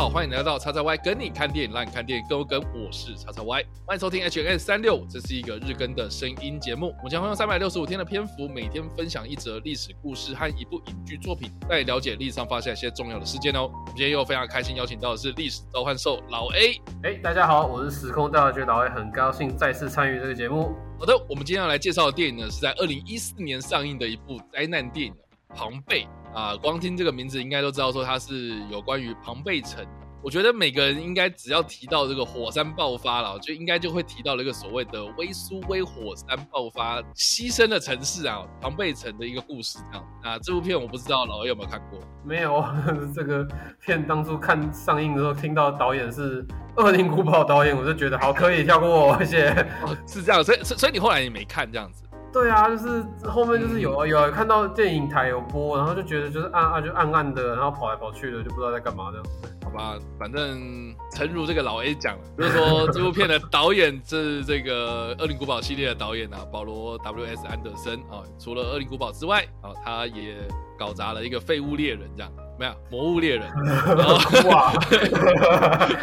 好，欢迎来到叉叉 Y 跟你看电影，让你看电影更有梗。我是叉叉 Y，欢迎收听 HNS 三六五，这是一个日更的声音节目。我们将会用三百六十五天的篇幅，每天分享一则历史故事和一部影剧作品，带你了解历史上发生一些重要的事件哦。我们今天又非常开心邀请到的是历史召唤兽老 A。哎，大家好，我是时空调查局老 A，很高兴再次参与这个节目。好的，我们今天要来介绍的电影呢，是在二零一四年上映的一部灾难电影《庞贝》啊。光听这个名字，应该都知道说它是有关于庞贝城。我觉得每个人应该只要提到这个火山爆发了，就应该就会提到那个所谓的威苏威火山爆发牺牲的城市啊，庞贝城的一个故事这样。那这部片我不知道老 A 有没有看过？没有，这个片当初看上映的时候，听到导演是《恶灵古堡》导演，我就觉得好可以跳过，谢谢。哦，是这样，所以所以你后来也没看这样子。对啊，就是后面就是有有、嗯、看到电影台有播，然后就觉得就是暗暗就暗暗的，然后跑来跑去的，就不知道在干嘛这样。好吧，反正诚如这个老 A 讲，就是说这部片的导演是这个《恶灵古堡》系列的导演啊，保罗 W.S. 安德森啊。除了《恶灵古堡》之外啊，他也搞砸了一个《废物猎人》这样。没有魔物猎人，哇！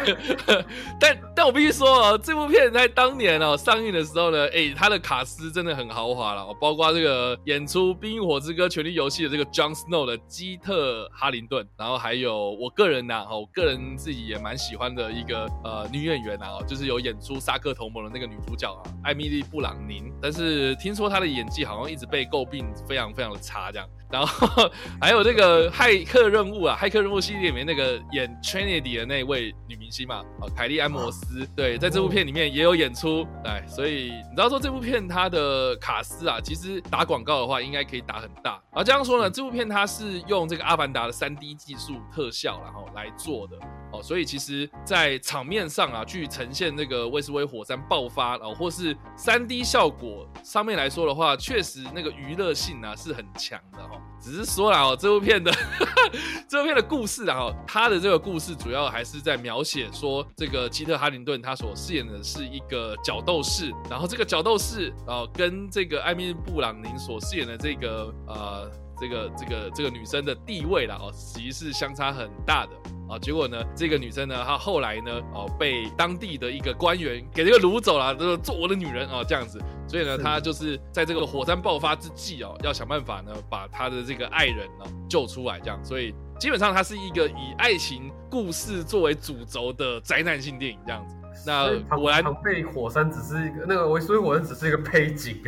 但但我必须说啊，这部片在当年哦上映的时候呢，哎，他的卡斯真的很豪华了，包括这个演出《冰与火之歌：权力游戏》的这个 Jon Snow 的基特哈林顿，然后还有我个人呐，我个人自己也蛮喜欢的一个呃女演员啊，就是有演出《沙克同盟》的那个女主角啊，艾米丽布朗宁。但是听说她的演技好像一直被诟病非常非常的差这样。然后 还有这个骇客任务啊，骇客任务系列里面那个演 Trinity 的那位女明星嘛，哦，凯莉安摩斯，对，在这部片里面也有演出，哎，所以你知道说这部片它的卡斯啊，其实打广告的话应该可以打很大。而这样说呢，这部片它是用这个阿凡达的 3D 技术特效然后来做的。哦，所以其实，在场面上啊，去呈现那个威斯威火山爆发，哦，或是三 D 效果上面来说的话，确实那个娱乐性啊是很强的哈。只是说了哦，这部片的 这部片的故事啊，哈，它的这个故事主要还是在描写说，这个基特哈林顿他所饰演的是一个角斗士，然后这个角斗士啊，跟这个艾米布朗宁所饰演的这个呃。这个这个这个女生的地位了哦，其实是相差很大的啊。结果呢，这个女生呢，她后来呢哦，被当地的一个官员给这个掳走了，就是做我的女人啊这样子。所以呢，她就是在这个火山爆发之际哦，要想办法呢，把她的这个爱人呢救出来这样。所以基本上它是一个以爱情故事作为主轴的灾难性电影这样子。那果然，庞贝火山只是一个那个所以火山只是一个背景，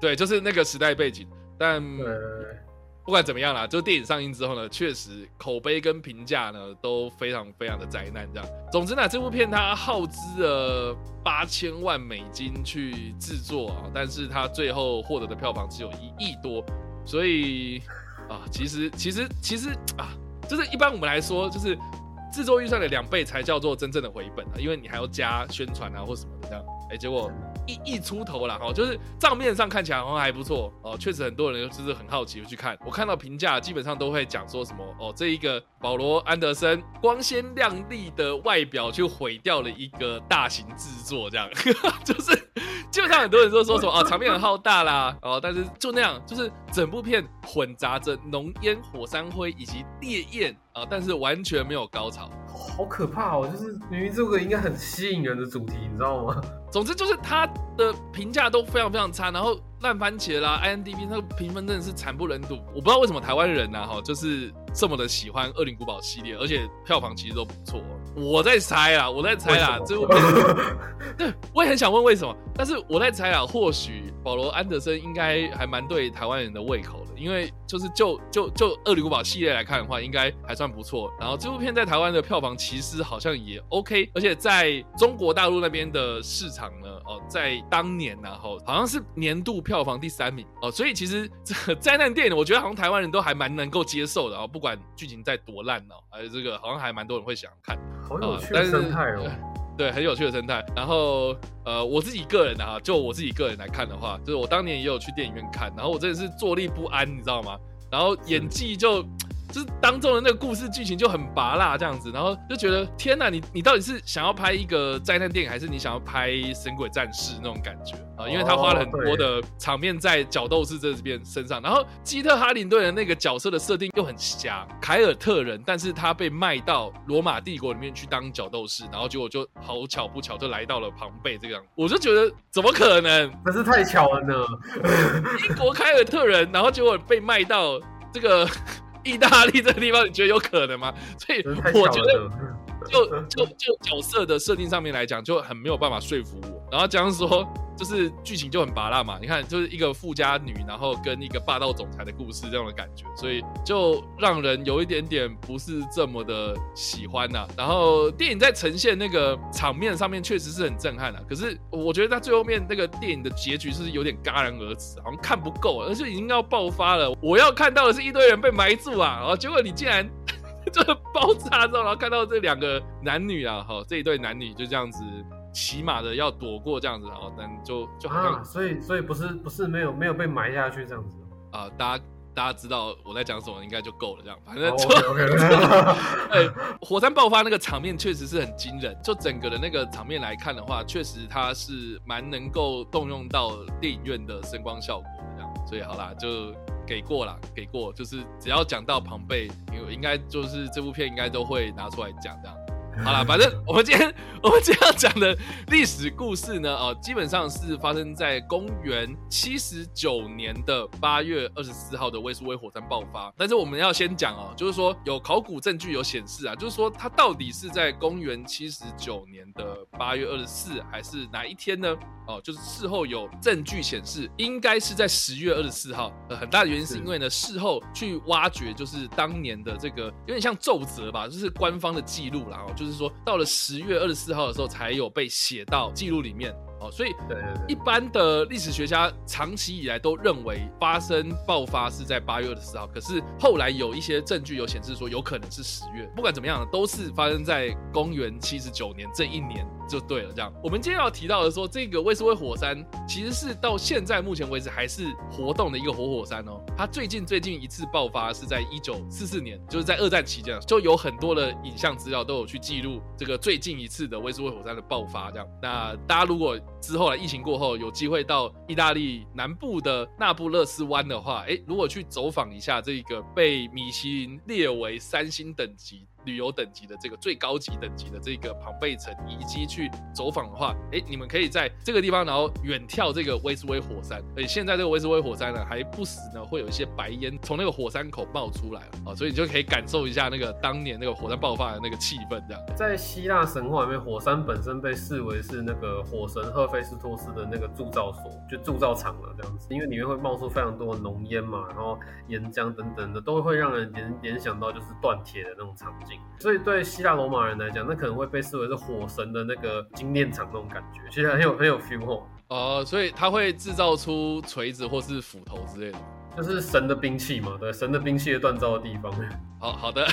对，就是那个时代背景，但。不管怎么样啦，就电影上映之后呢，确实口碑跟评价呢都非常非常的灾难这样。总之呢，这部片它耗资了八千万美金去制作啊，但是它最后获得的票房只有一亿多，所以啊，其实其实其实啊，就是一般我们来说，就是制作预算的两倍才叫做真正的回本啊，因为你还要加宣传啊或什么的这样，哎，结果。一亿出头了哈，就是账面上看起来好像还不错哦，确实很多人就是很好奇去看。我看到评价基本上都会讲说什么哦，这一个保罗安德森光鲜亮丽的外表就毁掉了一个大型制作，这样 就是就很多人都说什么啊，场面很浩大啦哦，但是就那样，就是整部片混杂着浓烟、火山灰以及烈焰啊，但是完全没有高潮，好可怕哦！就是明明这个应该很吸引人的主题，你知道吗？总之就是它的评价都非常非常差，然后烂番茄啦，IMDB 那个评分真的是惨不忍睹。我不知道为什么台湾人呐，哈，就是这么的喜欢《恶灵古堡》系列，而且票房其实都不错。我在猜啦，我在猜啦，这部片，对，我也很想问为什么，但是我在猜啦，或许保罗安德森应该还蛮对台湾人的胃口的。因为就是就就就《恶灵古堡》系列来看的话，应该还算不错。然后这部片在台湾的票房其实好像也 OK，而且在中国大陆那边的市场呢，哦，在当年然后好像是年度票房第三名哦。所以其实这个灾难电影，我觉得好像台湾人都还蛮能够接受的哦，不管剧情再多烂哦，还有这个好像还蛮多人会想看。好有趣的生态哦。对，很有趣的生态。然后，呃，我自己个人的哈，就我自己个人来看的话，就是我当年也有去电影院看，然后我真的是坐立不安，你知道吗？然后演技就，就是当中的那个故事剧情就很拔辣这样子，然后就觉得天哪，你你到底是想要拍一个灾难电影，还是你想要拍神鬼战士那种感觉啊？因为他花了很多的场面在角斗士这边身上，然后基特哈林顿的那个角色的设定又很瞎，凯尔特人，但是他被卖到罗马帝国里面去当角斗士，然后结果就好巧不巧就来到了庞贝这个样，我就觉得怎么可能？可是太巧了呢！英国凯尔特人，然后结果被卖到这个意大利这个地方，你觉得有可能吗？所以我觉得，就就就角色的设定上面来讲，就很没有办法说服我。然后假如说。就是剧情就很拔辣嘛，你看，就是一个富家女，然后跟一个霸道总裁的故事这样的感觉，所以就让人有一点点不是这么的喜欢呐、然后电影在呈现那个场面上面确实是很震撼的、啊，可是我觉得他最后面那个电影的结局是有点戛然而止，好像看不够，而且已经要爆发了。我要看到的是一堆人被埋住啊，然后结果你竟然就是爆炸之后，然后看到这两个男女啊，哈，这一对男女就这样子。骑马的要躲过这样子，然后但就就好像、啊，所以所以不是不是没有没有被埋下去这样子啊，大家大家知道我在讲什么，应该就够了这样，反正就，火山爆发那个场面确实是很惊人，就整个的那个场面来看的话，确实它是蛮能够动用到电影院的声光效果的这样，所以好啦，就给过啦，给过，就是只要讲到庞贝，应该就是这部片应该都会拿出来讲这样。好了，反正我们今天 我们今天要讲的历史故事呢，哦，基本上是发生在公元七十九年的八月二十四号的威斯威火山爆发。但是我们要先讲哦，就是说有考古证据有显示啊，就是说它到底是在公元七十九年的八月二十四，还是哪一天呢？哦，就是事后有证据显示，应该是在十月二十四号。呃，很大的原因是因为呢，事后去挖掘，就是当年的这个有点像奏折吧，就是官方的记录啦。哦，就是说到了十月二十四号的时候，才有被写到记录里面。哦，所以一般的历史学家长期以来都认为发生爆发是在八月二十四号，可是后来有一些证据有显示说有可能是十月。不管怎么样，都是发生在公元七十九年这一年。就对了，这样。我们今天要提到的说，这个威斯威火山其实是到现在目前为止还是活动的一个活火山哦。它最近最近一次爆发是在一九四四年，就是在二战期间，就有很多的影像资料都有去记录这个最近一次的威斯威火山的爆发。这样，那大家如果之后来疫情过后有机会到意大利南部的那不勒斯湾的话，哎，如果去走访一下这个被米其林列为三星等级。旅游等级的这个最高级等级的这个庞贝城遗迹去走访的话，哎，你们可以在这个地方，然后远眺这个威斯威火山。而且现在这个威斯威火山呢，还不时呢会有一些白烟从那个火山口冒出来啊，所以你就可以感受一下那个当年那个火山爆发的那个气氛。这样，在希腊神话里面，火山本身被视为是那个火神赫菲斯托斯的那个铸造所，就铸造厂了这样子，因为里面会冒出非常多的浓烟嘛，然后岩浆等等的，都会让人联联想到就是锻铁的那种场景。所以对希腊罗马人来讲，那可能会被视为是火神的那个精炼厂那种感觉，其实很有很有 feel 哦。哦，所以他会制造出锤子或是斧头之类的。就是神的兵器嘛，对，神的兵器的锻造的地方。好好的，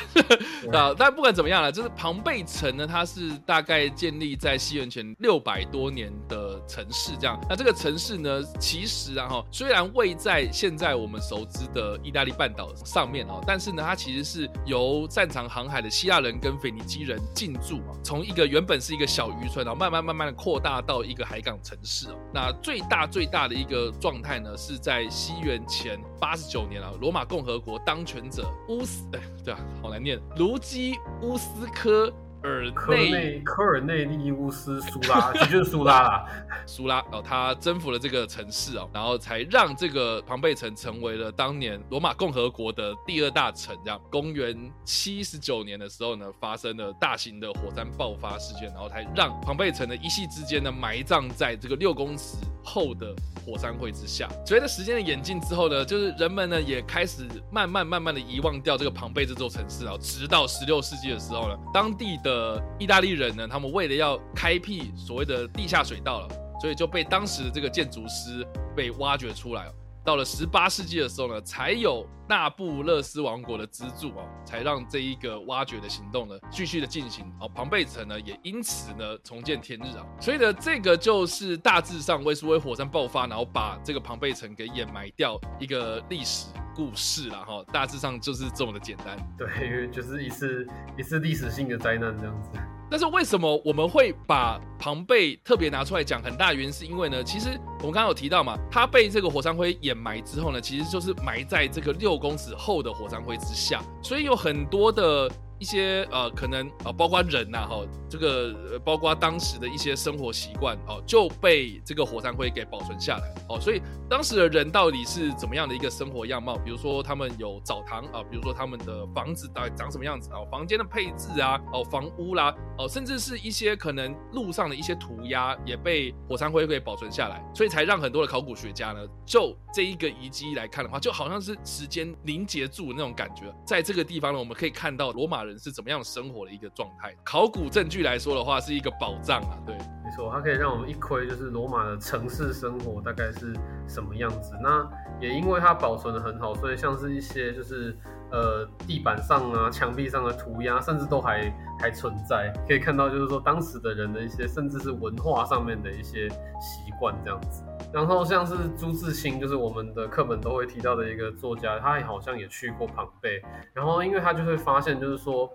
啊 但不管怎么样了，就是庞贝城呢，它是大概建立在西元前六百多年的城市，这样。那这个城市呢，其实然后虽然位在现在我们熟知的意大利半岛上面哦，但是呢，它其实是由擅长航海的希腊人跟腓尼基人进驻啊，从一个原本是一个小渔村，然后慢慢慢慢的扩大到一个海港城市哦。那最大最大的一个状态呢，是在西元前。八十九年啊，罗马共和国当权者乌斯，哎，对啊，好难念，卢基乌斯科。尔内科尔内利乌斯苏拉，其实就是苏拉啦。苏拉哦，他征服了这个城市哦，然后才让这个庞贝城成为了当年罗马共和国的第二大城。这样，公元七十九年的时候呢，发生了大型的火山爆发事件，然后才让庞贝城的一夕之间呢埋葬在这个六公尺厚的火山灰之下。随着时间的演进之后呢，就是人们呢也开始慢慢慢慢的遗忘掉这个庞贝这座城市啊，直到十六世纪的时候呢，当地的。呃，意大利人呢，他们为了要开辟所谓的地下水道了，所以就被当时的这个建筑师被挖掘出来。到了十八世纪的时候呢，才有那不勒斯王国的资助啊，才让这一个挖掘的行动呢继续的进行。哦，庞贝城呢也因此呢重见天日啊。所以呢，这个就是大致上威斯威火山爆发，然后把这个庞贝城给掩埋掉一个历史。故事了哈，大致上就是这么的简单。对，因为就是一次一次历史性的灾难这样子。但是为什么我们会把庞贝特别拿出来讲？很大原因是因为呢，其实我们刚刚有提到嘛，它被这个火山灰掩埋之后呢，其实就是埋在这个六公尺厚的火山灰之下，所以有很多的。一些呃，可能啊、包括人呐，哈，这个、包括当时的一些生活习惯哦，就被这个火山灰给保存下来哦。所以当时的人到底是怎么样的一个生活样貌？比如说他们有澡堂啊，比如说他们的房子到底长什么样子啊，房间的配置啊，哦，房屋啦，哦，甚至是一些可能路上的一些涂鸦也被火山灰给保存下来，所以才让很多的考古学家呢，就这一个遗迹来看的话，就好像是时间凝结住那种感觉。在这个地方呢，我们可以看到罗马人。是怎么样生活的一个状态？考古证据来说的话，是一个宝藏啊。对，错，它可以让我们一窥，就是罗马的城市生活大概是什么样子。那也因为它保存的很好，所以像是一些就是呃地板上啊、墙壁上的涂鸦，甚至都还还存在，可以看到就是说当时的人的一些，甚至是文化上面的一些习惯这样子。然后像是朱自清，就是我们的课本都会提到的一个作家，他好像也去过庞贝。然后因为他就会发现，就是说，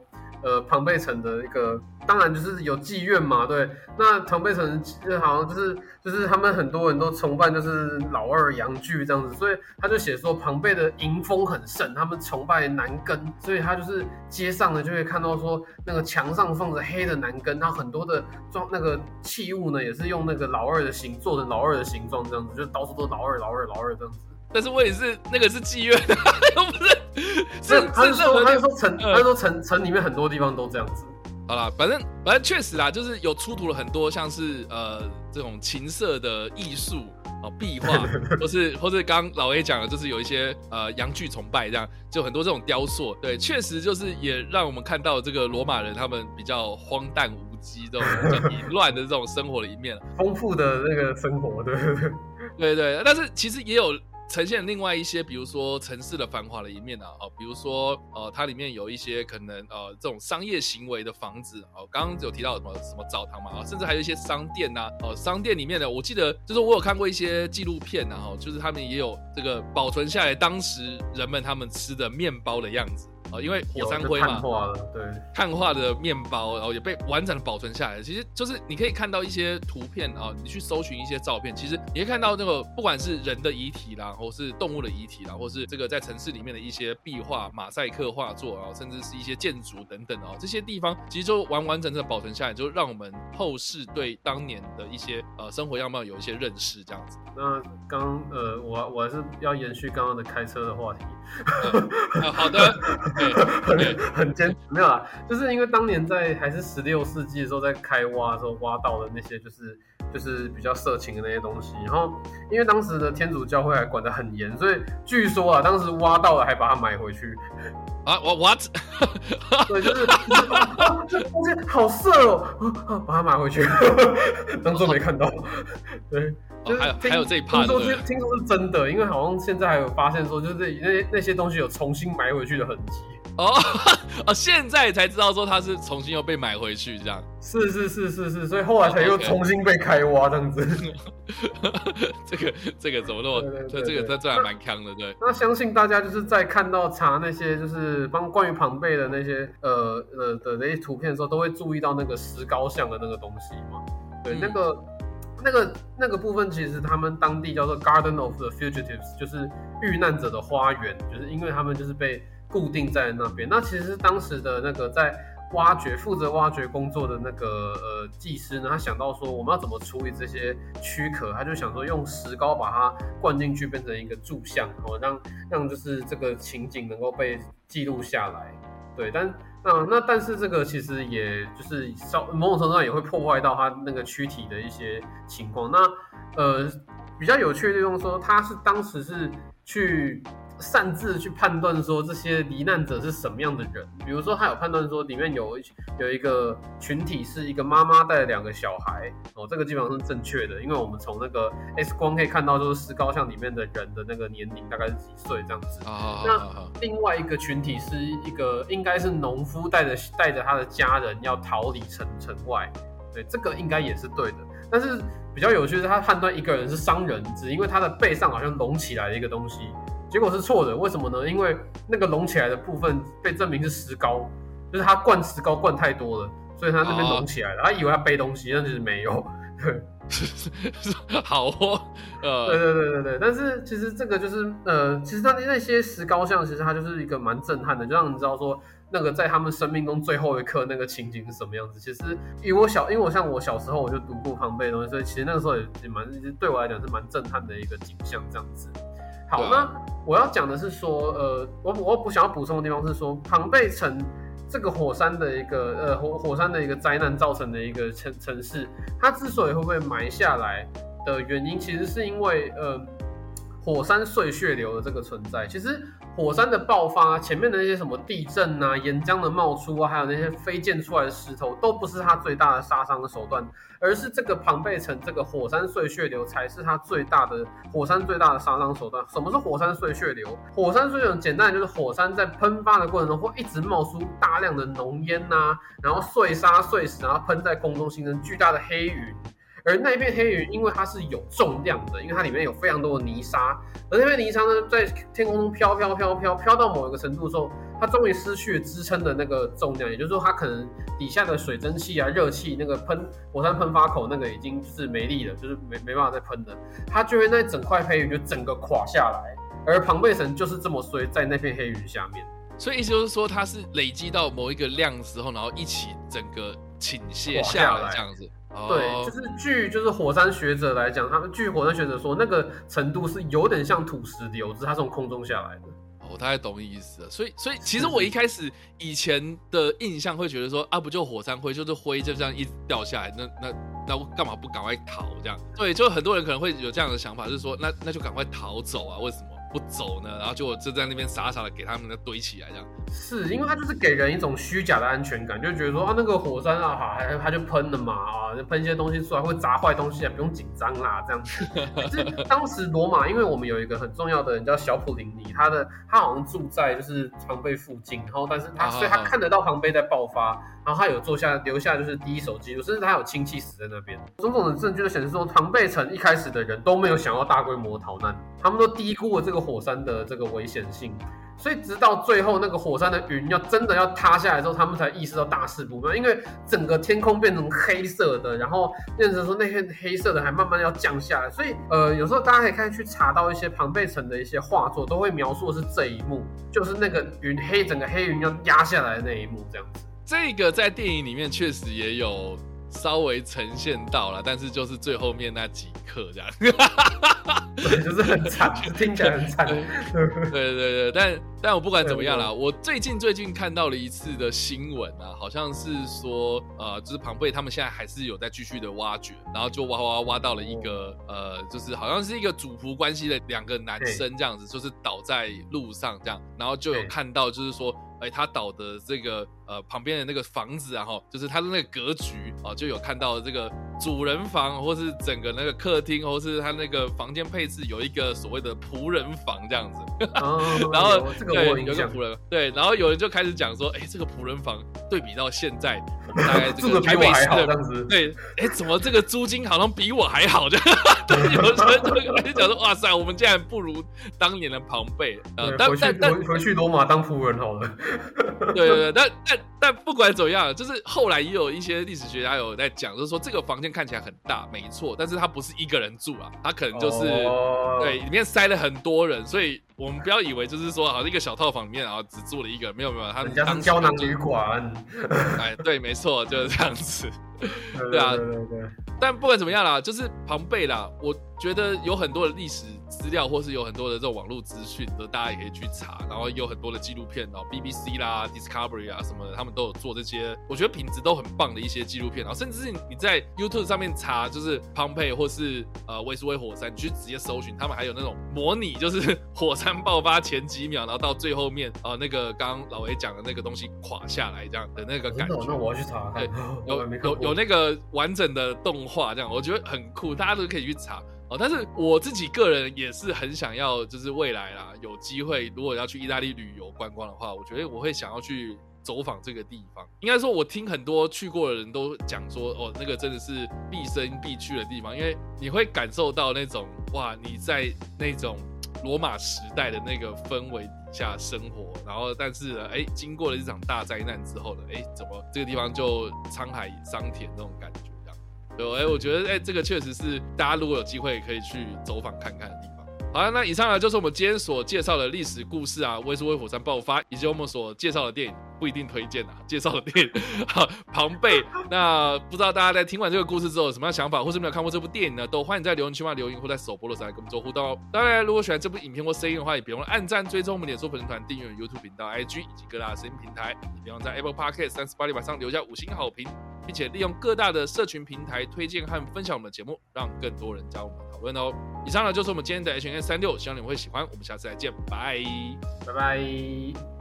呃，庞贝城的一个，当然就是有妓院嘛，对。那庞贝城就好像就是就是他们很多人都崇拜就是老二杨巨这样子，所以他就写说庞贝的淫风很盛，他们崇拜男根，所以他就是街上呢就会看到说那个墙上放着黑的男根，然后很多的装那个器物呢也是用那个老二的形做成老二的形状。这样子就到处都老二老二老二这样子，但是问题是那个是妓院，又不是。是他是说他是说城，他是说城城里面很多地方都这样子。好啦，反正反正确实啦，就是有出土了很多像是呃这种情色的艺术啊壁画，或是或是刚刚老 A 讲的，就是有一些呃阳具崇拜这样，就很多这种雕塑。对，确实就是也让我们看到这个罗马人他们比较荒诞无稽这种比较淫乱的这种生活的一面，丰富的那个生活，对对 对，但是其实也有。呈现另外一些，比如说城市的繁华的一面啊，哦，比如说呃，它里面有一些可能呃这种商业行为的房子哦，刚刚有提到什么什么澡堂嘛啊，甚至还有一些商店呐，哦，商店里面的，我记得就是我有看过一些纪录片呢，哈就是他们也有这个保存下来当时人们他们吃的面包的样子。哦，因为火山灰嘛，碳化了，对，碳化的面包，然后也被完整的保存下来。其实就是你可以看到一些图片啊，你去搜寻一些照片，其实你会看到那个不管是人的遗体啦，或是动物的遗体啦，或是这个在城市里面的一些壁画、马赛克画作啊，甚至是一些建筑等等啊，这些地方其实就完完整整的保存下来，就让我们后世对当年的一些呃生活样貌有一些认识，这样子。那刚呃，我我还是要延续刚刚的开车的话题。呃、好的。很 很坚持，没有啦，就是因为当年在还是十六世纪的时候，在开挖的时候挖到的那些就是就是比较色情的那些东西，然后因为当时的天主教会还管得很严，所以据说啊，当时挖到了还把它埋回去。啊，我 what？对，就是这东西好色哦，把它埋回去，当做没看到。对，就是还有还有这一趴，听说是听说是真的，因为好像现在还有发现说，就是那那些东西有重新埋回去的痕迹。哦 哦，现在才知道说他是重新又被买回去这样，是是是是是，所以后来才又重新被开挖这样子。这个这个怎么那么？对，这个这这还蛮坑的，对。那相信大家就是在看到查那些就是帮关于庞贝的那些呃呃的那些图片的时候，都会注意到那个石膏像的那个东西嘛。对，嗯、那个那个那个部分其实他们当地叫做 Garden of the Fugitives，就是遇难者的花园，就是因为他们就是被。固定在那边。那其实当时的那个在挖掘、负责挖掘工作的那个呃技师呢，他想到说我们要怎么处理这些躯壳，他就想说用石膏把它灌进去，变成一个柱像，哦，让让就是这个情景能够被记录下来。对，但那那但是这个其实也就是稍某种程度上也会破坏到他那个躯体的一些情况。那呃比较有趣的地方说，他是当时是去。擅自去判断说这些罹难者是什么样的人，比如说他有判断说里面有有一个群体是一个妈妈带了两个小孩哦，这个基本上是正确的，因为我们从那个 X 光可以看到，就是石膏像里面的人的那个年龄大概是几岁这样子。啊，那另外一个群体是一个应该是农夫带着带着他的家人要逃离城城外，对，这个应该也是对的。但是比较有趣的是，他判断一个人是商人，只因为他的背上好像隆起来的一个东西，结果是错的。为什么呢？因为那个隆起来的部分被证明是石膏，就是他灌石膏灌太多了，所以他那边隆起来了。他以为他背东西，但其实没有。好哦，呃，对对对对对，但是其实这个就是呃，其实他那些石膏像，其实它就是一个蛮震撼的，就让你知道说那个在他们生命中最后一刻那个情景是什么样子。其实因为我小，因为我像我小时候我就读过庞贝的东西，所以其实那个时候也也蛮，对我来讲是蛮震撼的一个景象这样子。好，啊、那我要讲的是说，呃，我我不想要补充的地方是说，庞贝城。这个火山的一个呃火火山的一个灾难造成的一个城城市，它之所以会被埋下来的原因，其实是因为呃火山碎屑流的这个存在。其实火山的爆发，前面的那些什么地震啊、岩浆的冒出啊，还有那些飞溅出来的石头，都不是它最大的杀伤的手段。而是这个庞贝城这个火山碎屑流才是它最大的火山最大的杀伤手段。什么是火山碎屑流？火山碎屑流简单就是火山在喷发的过程中会一直冒出大量的浓烟呐，然后碎沙碎石，然后喷在空中形成巨大的黑云。而那一片黑云，因为它是有重量的，因为它里面有非常多的泥沙，而那片泥沙呢，在天空中飘飘飘飘飘到某一个程度的时候，它终于失去了支撑的那个重量，也就是说，它可能底下的水蒸气啊、热气，那个喷火山喷发口那个已经是没力了，就是没没办法再喷的，它就会那整块黑云就整个垮下来。而庞贝城就是这么衰，在那片黑云下面。所以意思就是说，它是累积到某一个量的时候，然后一起整个倾泻下来这样子。对，就是据就是火山学者来讲，他们据火山学者说，那个程度是有点像土石流，只是它从空中下来的。我大概懂意思了。所以，所以其实我一开始以前的印象会觉得说，啊，不就火山灰，就是灰就这样一直掉下来，那那那我干嘛不赶快逃？这样，对，就很多人可能会有这样的想法，就是说，那那就赶快逃走啊？为什么？不走呢，然后就就在那边傻傻的给他们的堆起来，这样是因为他就是给人一种虚假的安全感，就觉得说啊那个火山啊好，还他就喷了嘛啊，就喷一些东西出来会砸坏东西啊，不用紧张啦这样子。可是当时罗马，因为我们有一个很重要的人叫小普林尼，他的他好像住在就是庞贝附近，然后但是他所以他看得到庞贝在爆发，然后他有做下留下就是第一手记录，甚至他有亲戚死在那边。种种的证据就显示说，庞贝城一开始的人都没有想要大规模逃难，他们都低估了这个。火山的这个危险性，所以直到最后那个火山的云要真的要塌下来之后，他们才意识到大事不妙，因为整个天空变成黑色的，然后变成说那片黑色的还慢慢要降下来。所以呃，有时候大家可以看去查到一些庞贝城的一些画作，都会描述的是这一幕，就是那个云黑整个黑云要压下来的那一幕这样子。这个在电影里面确实也有。稍微呈现到了，但是就是最后面那几刻这样，对，就是很惨，听起来很惨。对对对，但但我不管怎么样啦，我最近最近看到了一次的新闻啊，好像是说，呃，就是庞贝他们现在还是有在继续的挖掘，然后就挖挖挖到了一个，呃，就是好像是一个主仆关系的两个男生这样子，就是倒在路上这样，然后就有看到就是说。哎、欸，他倒的这个呃旁边的那个房子，然后就是他的那个格局啊，就有看到这个主人房，或是整个那个客厅，或是他那个房间配置有一个所谓的仆人房这样子。哦、然后。对，有个仆人，对，然后有人就开始讲说，哎、欸，这个仆人房对比到现在，我们大概这个台北市的，对，哎、欸，怎么这个租金好像比我还好？这样，对，有人就开始讲说，哇塞，我们竟然不如当年的庞贝。呃，但但但回去罗马当仆人好了。对对对，但但但不管怎么样，就是后来也有一些历史学家有在讲，就是说这个房间看起来很大，没错，但是他不是一个人住啊，他可能就是、oh. 对里面塞了很多人，所以我们不要以为就是说好像一个小套房里面然后只住了一个人，没有没有，他人家是胶囊旅馆。哎，对，没错，就是这样子。对啊，对对对。但不管怎么样啦，就是庞贝啦，我觉得有很多的历史资料，或是有很多的这种网络资讯，都大家也可以去查。然后有很多的纪录片然后，BBC 啦、Discovery 啊什么的，他们都有做这些，我觉得品质都很棒的一些纪录片。然后甚至是你在 YouTube 上面查，就是庞贝或是呃威斯威火山，你去直接搜寻，他们还有那种模拟，就是火山爆发前几秒，然后到最后面呃那个刚刚老维讲的那个东西垮下来这样的那个感觉。那我要去查看。对，有有有那个完整的动画这样，我觉得很酷，大家都可以去查。哦，但是我自己个人也是很想要，就是未来啦，有机会如果要去意大利旅游观光的话，我觉得我会想要去走访这个地方。应该说，我听很多去过的人都讲说，哦，那个真的是毕生必去的地方，因为你会感受到那种哇，你在那种罗马时代的那个氛围底下生活，然后但是呢，哎，经过了这场大灾难之后呢，哎，怎么这个地方就沧海桑田那种感觉这样？对，哎，我觉得哎，这个确实是大家如果有机会可以去走访看看的地方。好了，那以上呢就是我们今天所介绍的历史故事啊，威斯威火山爆发，以及我们所介绍的电影，不一定推荐啊，介绍的电影，庞贝。那不知道大家在听完这个故事之后有什么样想法，或是没有看过这部电影呢？都欢迎在留言区嘛留言，或在首播的时候来跟我们做互动哦。当然，如果喜欢这部影片或声音的话，也别忘了按赞、追踪我们脸书粉丝团、订阅 YouTube 频道、IG 以及各大声音平台，也别忘在 Apple Podcast 三十八里板上留下五星好评，并且利用各大的社群平台推荐和分享我们的节目，让更多人加入我们讨论哦。以上呢就是我们今天的 H&M 365，希望你们会喜欢。我们下次再见，拜拜拜。